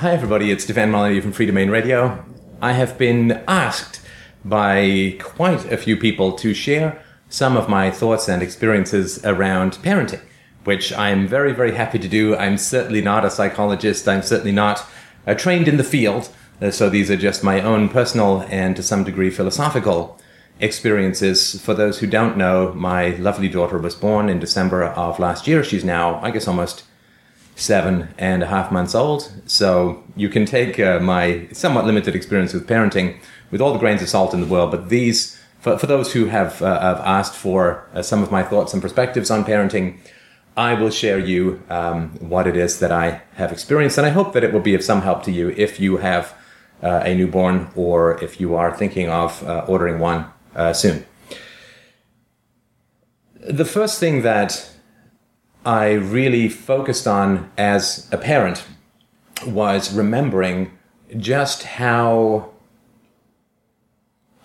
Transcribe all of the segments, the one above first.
Hi, everybody. It's Stefan Molyneux from Freedomain Radio. I have been asked by quite a few people to share some of my thoughts and experiences around parenting, which I'm very, very happy to do. I'm certainly not a psychologist. I'm certainly not uh, trained in the field. Uh, so these are just my own personal and to some degree philosophical experiences. For those who don't know, my lovely daughter was born in December of last year. She's now, I guess, almost seven and a half months old. So you can take uh, my somewhat limited experience with parenting with all the grains of salt in the world. But these, for, for those who have, uh, have asked for uh, some of my thoughts and perspectives on parenting, I will share you um, what it is that I have experienced. And I hope that it will be of some help to you if you have uh, a newborn or if you are thinking of uh, ordering one uh, soon. The first thing that I really focused on as a parent was remembering just how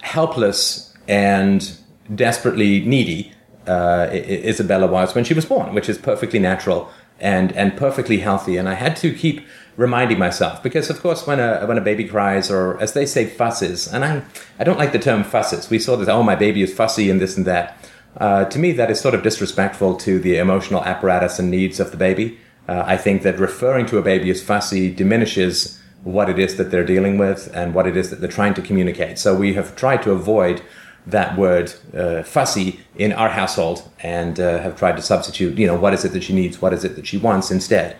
helpless and desperately needy uh, Isabella was when she was born, which is perfectly natural and and perfectly healthy. And I had to keep reminding myself because, of course, when a when a baby cries or as they say fusses, and I I don't like the term fusses. We saw this. Oh, my baby is fussy and this and that. Uh, to me, that is sort of disrespectful to the emotional apparatus and needs of the baby. Uh, I think that referring to a baby as fussy diminishes what it is that they're dealing with and what it is that they're trying to communicate. So we have tried to avoid that word uh, fussy in our household and uh, have tried to substitute, you know, what is it that she needs, what is it that she wants instead.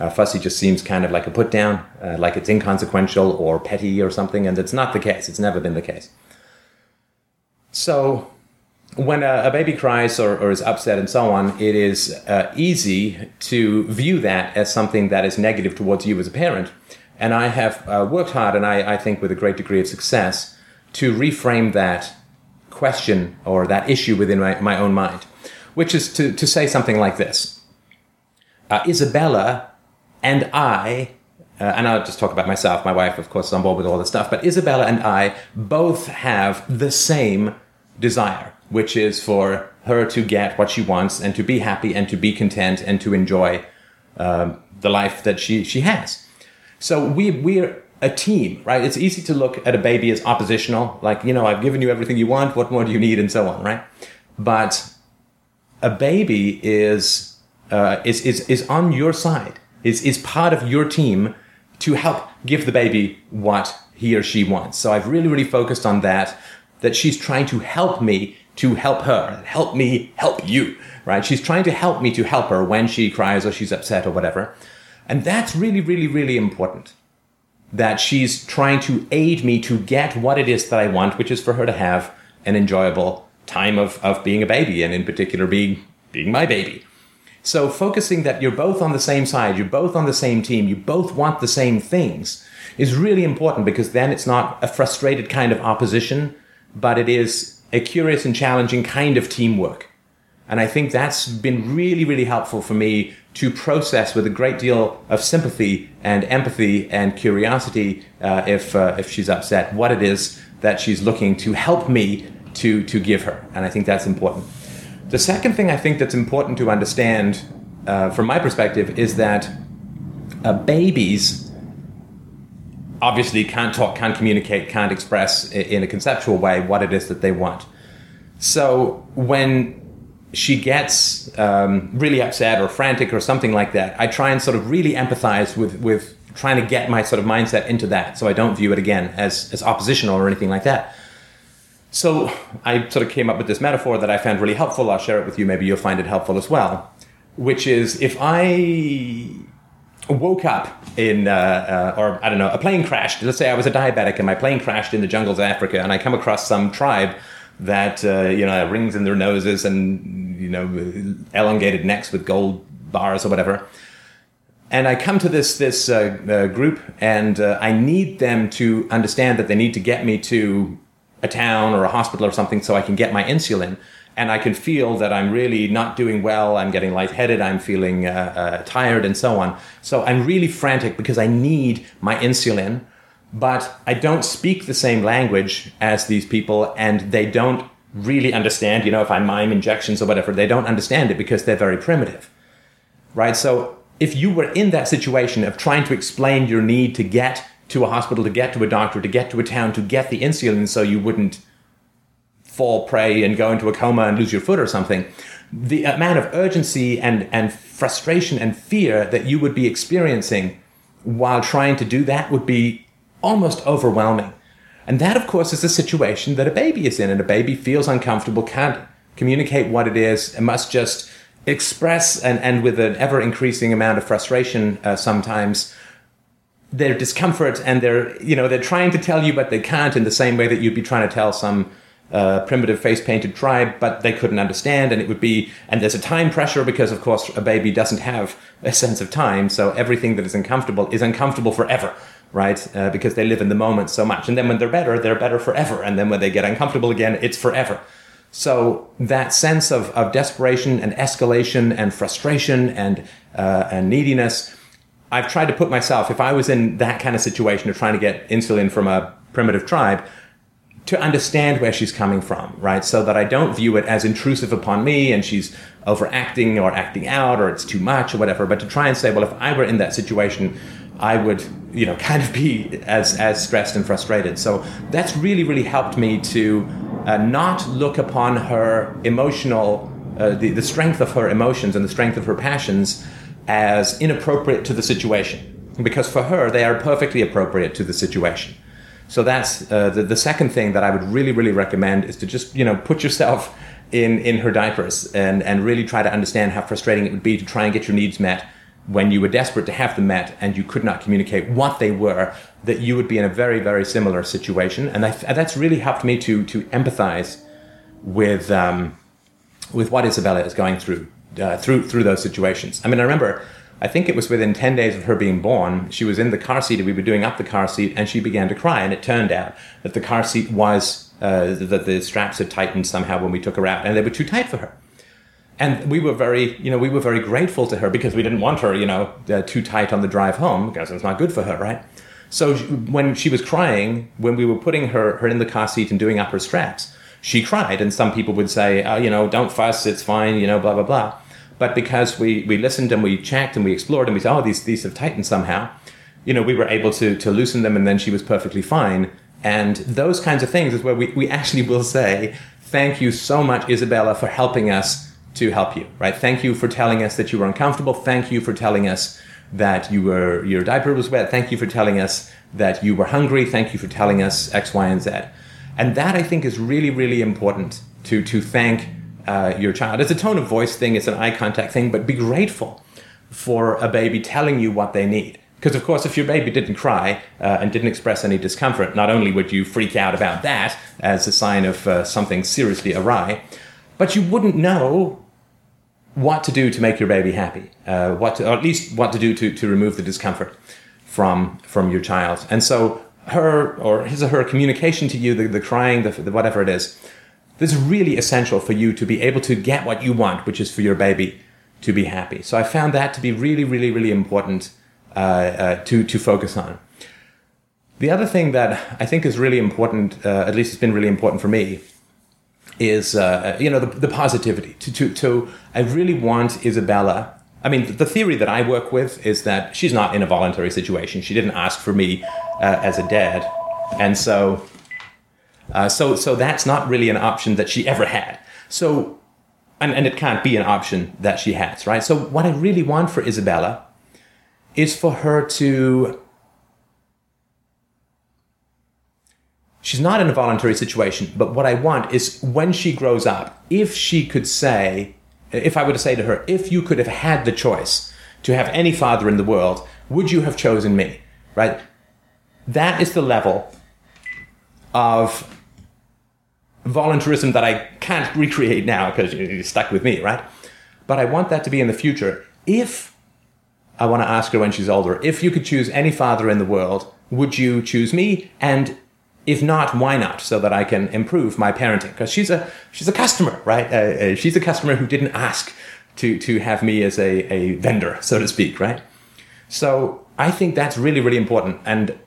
Uh, fussy just seems kind of like a put down, uh, like it's inconsequential or petty or something, and it's not the case. It's never been the case. So when a, a baby cries or, or, is upset and so on, it is uh, easy to view that as something that is negative towards you as a parent. And I have uh, worked hard, and I, I, think with a great degree of success, to reframe that question or that issue within my, my own mind, which is to, to say something like this. Uh, Isabella and I, uh, and I'll just talk about myself, my wife, of course, is on board with all this stuff, but Isabella and I both have the same desire which is for her to get what she wants and to be happy and to be content and to enjoy um, the life that she, she has. So we, we're a team, right? It's easy to look at a baby as oppositional, like, you know, I've given you everything you want, what more do you need, and so on, right? But a baby is, uh, is, is, is on your side, is, is part of your team to help give the baby what he or she wants. So I've really, really focused on that, that she's trying to help me to help her, help me help you, right? She's trying to help me to help her when she cries or she's upset or whatever. And that's really, really, really important. That she's trying to aid me to get what it is that I want, which is for her to have an enjoyable time of, of being a baby and in particular being, being my baby. So focusing that you're both on the same side, you're both on the same team, you both want the same things is really important because then it's not a frustrated kind of opposition, but it is a curious and challenging kind of teamwork. And I think that's been really, really helpful for me to process with a great deal of sympathy and empathy and curiosity uh, if, uh, if she's upset, what it is that she's looking to help me to, to give her. And I think that's important. The second thing I think that's important to understand uh, from my perspective is that uh, babies obviously can't talk, can't communicate, can't express in a conceptual way what it is that they want. So when she gets um, really upset or frantic or something like that, I try and sort of really empathize with with trying to get my sort of mindset into that, so I don't view it again as as oppositional or anything like that. So I sort of came up with this metaphor that I found really helpful. I'll share it with you. Maybe you'll find it helpful as well. Which is if I woke up in, uh, uh, or I don't know, a plane crashed. Let's say I was a diabetic and my plane crashed in the jungles of Africa, and I come across some tribe that uh, you know rings in their noses and you know elongated necks with gold bars or whatever. And I come to this this uh, uh, group, and uh, I need them to understand that they need to get me to a town or a hospital or something so I can get my insulin and I can feel that I'm really not doing well. I'm getting lightheaded. I'm feeling uh, uh, tired, and so on. So I'm really frantic because I need my insulin, but I don't speak the same language as these people, and they don't really understand. You know, if I mime injections or whatever, they don't understand it because they're very primitive, right? So if you were in that situation of trying to explain your need to get to a hospital, to get to a doctor, to get to a town, to get the insulin so you wouldn't fall prey and go into a coma and lose your foot or something, the amount of urgency and, and frustration and fear that you would be experiencing while trying to do that would be almost overwhelming. And that, of course, is the situation that a baby is in, and a baby feels uncomfortable, can't communicate what it is, and must just express, and, and with an ever increasing amount of frustration uh, sometimes, their discomfort and their, you know, they're trying to tell you, but they can't in the same way that you'd be trying to tell some uh, primitive face painted tribe, but they couldn't understand. And it would be, and there's a time pressure because, of course, a baby doesn't have a sense of time. So everything that is uncomfortable is uncomfortable forever, right? Uh, because they live in the moment so much. And then when they're better, they're better forever. And then when they get uncomfortable again, it's forever. So that sense of, of desperation and escalation and frustration and, uh, and neediness, I've tried to put myself, if I was in that kind of situation of trying to get insulin from a primitive tribe, to understand where she's coming from, right? So that I don't view it as intrusive upon me and she's overacting or acting out or it's too much or whatever, but to try and say, well, if I were in that situation, I would, you know, kind of be as, as stressed and frustrated. So that's really, really helped me to uh, not look upon her emotional, uh, the, the strength of her emotions and the strength of her passions as inappropriate to the situation. Because for her, they are perfectly appropriate to the situation. So that's uh, the, the second thing that I would really, really recommend is to just, you know, put yourself in, in her diapers and, and really try to understand how frustrating it would be to try and get your needs met when you were desperate to have them met and you could not communicate what they were, that you would be in a very, very similar situation. And, I, that's really helped me to, to empathize with, um, with what Isabella is going through, uh, through, through those situations. I mean, I remember I think it was within 10 days of her being born, she was in the car seat and we were doing up the car seat and she began to cry. And it turned out that the car seat was, uh, that the straps had tightened somehow when we took her out and they were too tight for her. And we were very, you know, we were very grateful to her because we didn't want her, you know, uh, too tight on the drive home because it's not good for her, right? So when she was crying, when we were putting her, her in the car seat and doing up her straps, she cried. And some people would say, oh, you know, don't fuss, it's fine, you know, blah, blah, blah. But because we, we listened and we checked and we explored and we said, oh, these, these have tightened somehow, you know, we were able to, to loosen them and then she was perfectly fine. And those kinds of things is where we, we actually will say, thank you so much, Isabella, for helping us to help you, right? Thank you for telling us that you were uncomfortable. Thank you for telling us that you were, your diaper was wet. Thank you for telling us that you were hungry. Thank you for telling us X, Y, and Z. And that I think is really, really important to, to thank uh, your child. It's a tone of voice thing, it's an eye contact thing, but be grateful for a baby telling you what they need. Because, of course, if your baby didn't cry uh, and didn't express any discomfort, not only would you freak out about that as a sign of uh, something seriously awry, but you wouldn't know what to do to make your baby happy, uh, what to, or at least what to do to, to remove the discomfort from, from your child. And so, her or his or her communication to you, the, the crying, the, the whatever it is, this is really essential for you to be able to get what you want, which is for your baby to be happy. So I found that to be really, really, really important uh, uh, to to focus on. The other thing that I think is really important, uh, at least it's been really important for me, is uh, you know the, the, positivity. To, to to I really want Isabella. I mean, the theory that I work with is that she's not in a voluntary situation. She didn't ask for me uh, as a dad, and so uh, so, so that's not really an option that she ever had. So, and, and it can't be an option that she has, right? So, what I really want for Isabella is for her to. She's not in a voluntary situation, but what I want is when she grows up, if she could say, if I were to say to her, if you could have had the choice to have any father in the world, would you have chosen me? Right? That is the level of voluntarism that I can't recreate now because you're stuck with me, right? But I want that to be in the future. If I want to ask her when she's older, if you could choose any father in the world, would you choose me? And if not, why not? So that I can improve my parenting. Because she's a she's a customer, right? Uh, uh, she's a customer who didn't ask to to have me as a, a vendor, so to speak, right? So I think that's really really important. And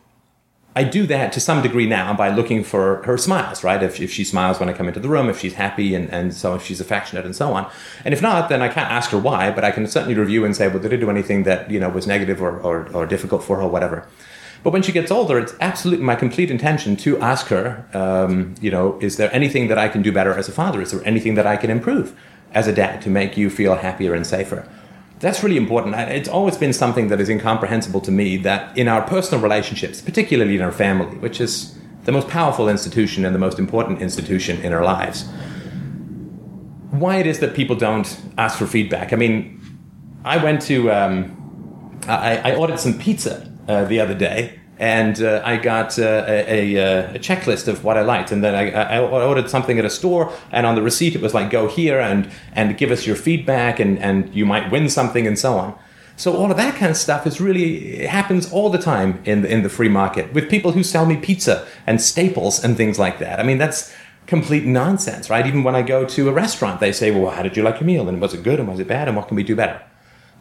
I do that to some degree now by looking for her smiles, right? If, if she smiles when I come into the room, if she's happy and, and so if she's affectionate and so on. And if not, then I can't ask her why, but I can certainly review and say, well, did I do anything that, you know, was negative or, or, or difficult for her whatever. But when she gets older, it's absolutely my complete intention to ask her, um, you know, is there anything that I can do better as a father? Is there anything that I can improve as a dad to make you feel happier and safer? That's really important. It's always been something that is incomprehensible to me that in our personal relationships, particularly in our family, which is the most powerful institution and the most important institution in our lives, why it is that people don't ask for feedback. I mean, I went to, um, I, I ordered some pizza uh, the other day, and uh, I got uh, a, a, a, checklist of what I liked, and then I, I, ordered something at a store, and on the receipt it was like, "Go here and and give us your feedback, and and you might win something, and so on." So all of that kind of stuff is really happens all the time in the, in the free market with people who sell me pizza and staples and things like that. I mean, that's complete nonsense, right? Even when I go to a restaurant, they say, "Well, how did you like your meal? And was it good? And was it bad? And what can we do better?"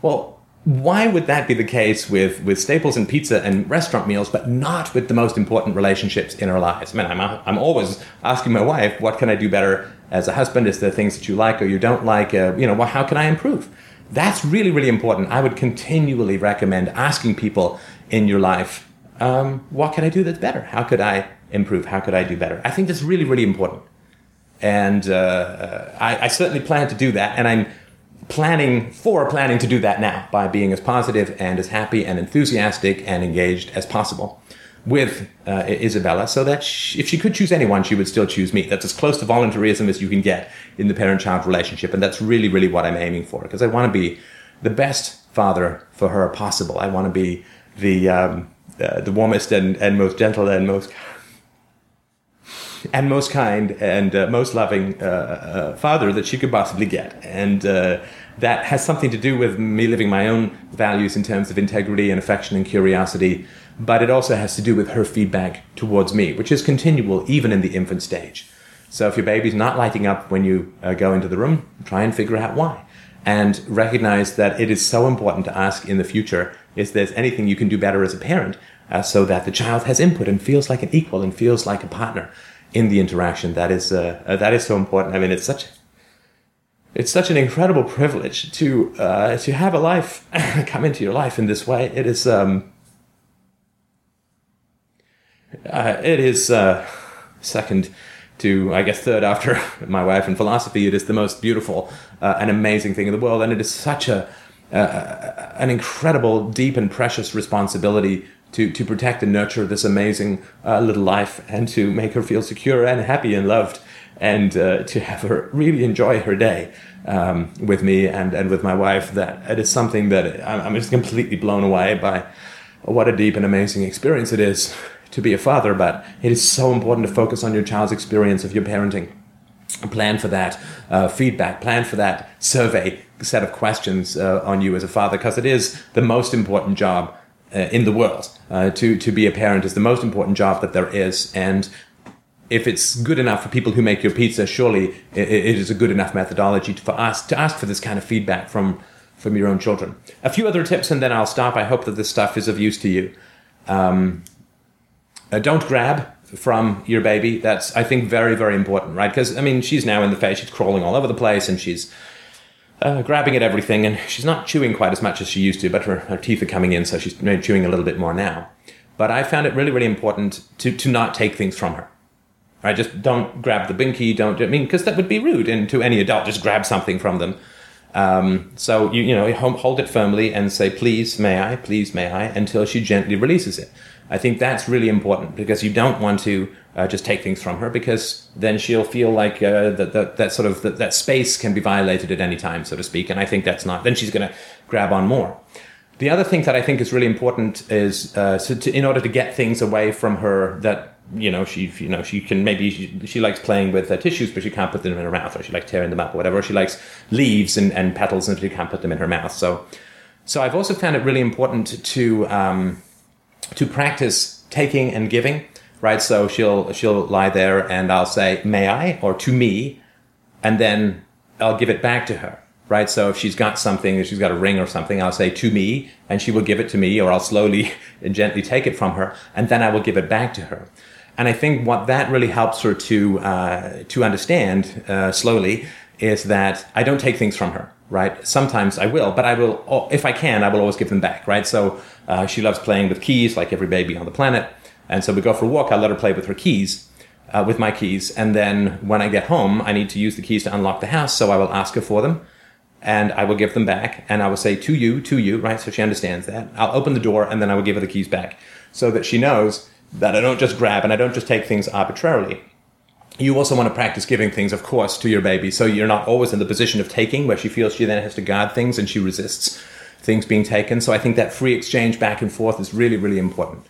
Well, why would that be the case with, with staples and pizza and restaurant meals, but not with the most important relationships in our lives? I mean, I'm, I'm always asking my wife, what can I do better as a husband? Is there things that you like or you don't like? Uh, you know, well, how can I improve? That's really, really important. I would continually recommend asking people in your life, um, what can I do that's better? How could I improve? How could I do better? I think that's really, really important. And uh, I, I certainly plan to do that. And I'm planning for planning to do that now by being as positive and as happy and enthusiastic and engaged as possible with uh, Isabella, so that she, if she could choose anyone, she would still choose me. That's as close to voluntarism as you can get in the parent-child relationship, and that's really, really what I'm aiming for because I want to be the best father for her possible. I want to be the um, uh, the warmest and, and most gentle and most and most kind and uh, most loving uh, uh, father that she could possibly get. And uh, that has something to do with me living my own values in terms of integrity and affection and curiosity. But it also has to do with her feedback towards me, which is continual even in the infant stage. So if your baby's not lighting up when you uh, go into the room, try and figure out why. And recognize that it is so important to ask in the future is there anything you can do better as a parent uh, so that the child has input and feels like an equal and feels like a partner in the interaction. That is uh, uh, that is so important. I mean, it's such it's such an incredible privilege to uh, to have a life come into your life in this way. It is um, uh, it is uh, second to I guess third after my wife in philosophy. It is the most beautiful uh, and amazing thing in the world, and it is such a an incredible, deep, and precious responsibility to, to protect and nurture this amazing uh, little life and to make her feel secure and happy and loved and uh, to have her really enjoy her day um, with me and, and with my wife that it is something that I'm just completely blown away by what a deep and amazing experience it is to be a father but it is so important to focus on your child's experience of your parenting. Plan for that uh, feedback plan for that survey set of questions uh, on you as a father because it is the most important job in the world. Uh, to to be a parent is the most important job that there is, and if it's good enough for people who make your pizza, surely it, it is a good enough methodology to, for us to ask for this kind of feedback from from your own children. A few other tips, and then I'll stop. I hope that this stuff is of use to you. Um, uh, don't grab from your baby. That's I think very very important, right? Because I mean, she's now in the face. She's crawling all over the place, and she's uh, grabbing at everything, and she's not chewing quite as much as she used to, but her, her teeth are coming in, so she's chewing a little bit more now. But I found it really, really important to, to not take things from her. Right? Just don't grab the binky, don't, I mean, because that would be rude, and to any adult, just grab something from them. Um, so, you, you know, hold it firmly and say, please, may I, please, may I, until she gently releases it. I think that's really important because you don't want to uh, just take things from her because then she'll feel like uh, that, that, that sort of that, that space can be violated at any time, so to speak. And I think that's not. Then she's going to grab on more. The other thing that I think is really important is uh, so to, in order to get things away from her that you know she you know she can maybe she, she likes playing with uh, tissues but she can't put them in her mouth or she likes tearing them up or whatever she likes leaves and, and petals and she can't put them in her mouth so so I've also found it really important to um, to practice taking and giving, right? So she'll she'll lie there and I'll say, "May I?" or "To me," and then I'll give it back to her. right? So if she's got something, if she's got a ring or something, I'll say to me, and she will give it to me, or I'll slowly and gently take it from her, and then I will give it back to her. And I think what that really helps her to uh, to understand uh, slowly is that I don't take things from her, right? Sometimes I will, but I will, if I can, I will always give them back, right? So uh, she loves playing with keys, like every baby on the planet. And so we go for a walk. I let her play with her keys, uh, with my keys, and then when I get home, I need to use the keys to unlock the house. So I will ask her for them and I will give them back and I will say to you, to you, right? So she understands that. I'll open the door and then I will give her the keys back so that she knows that I don't just grab and I don't just take things arbitrarily. You also want to practice giving things, of course, to your baby so you're not always in the position of taking where she feels she then has to guard things and she resists things being taken. So I think that free exchange back and forth is really, really important.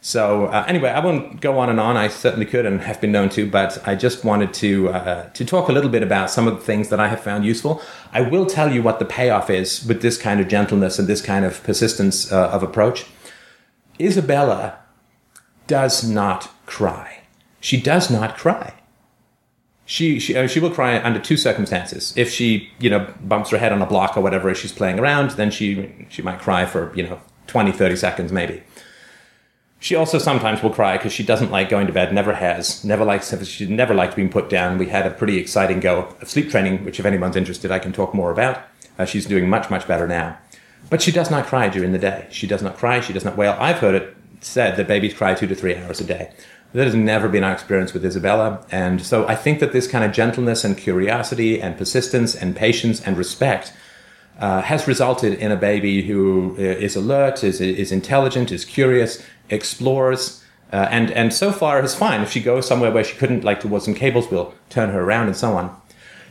So uh, anyway, I won't go on and on. I certainly could and have been known to, but I just wanted to uh, to talk a little bit about some of the things that I have found useful. I will tell you what the payoff is with this kind of gentleness and this kind of persistence uh, of approach. Isabella does not cry. She does not cry. She she, uh, she will cry under two circumstances. If she you know bumps her head on a block or whatever as she's playing around, then she she might cry for you know 20, 30 seconds maybe. She also sometimes will cry because she doesn't like going to bed, never has, never likes, she never liked being put down. We had a pretty exciting go of sleep training, which if anyone's interested, I can talk more about. Uh, she's doing much, much better now. But she does not cry during the day. She does not cry, she does not wail. I've heard it said that babies cry two to three hours a day. That has never been our experience with Isabella. And so I think that this kind of gentleness and curiosity and persistence and patience and respect uh, has resulted in a baby who uh, alert, is, is intelligent, is curious, explores, uh, and, and so far is fine. If she goes somewhere where she couldn't, like towards some cables, we'll turn her around and so on.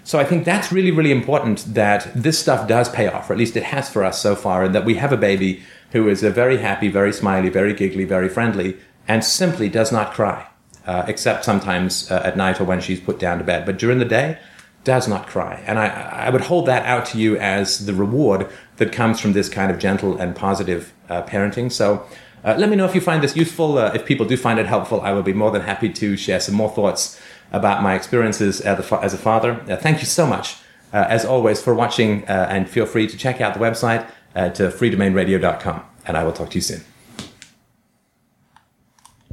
So I think that's really, really important that this stuff does pay off, or at least it has for us so far, and that we have a baby who is a very happy, very smiley, very giggly, very friendly, and simply does not cry, uh, except sometimes uh, at night or when she's put down to bed. But during the day, does not cry. And I, I would hold that out to you as the reward that comes from this kind of gentle and positive uh, parenting. So uh, let me know if you find this useful. Uh, if people do find it helpful, I will be more than happy to share some more thoughts about my experiences as a, father. Uh, thank you so much, as always, for watching, and feel free to check out the website at freedomainradio.com. And I will talk to you soon.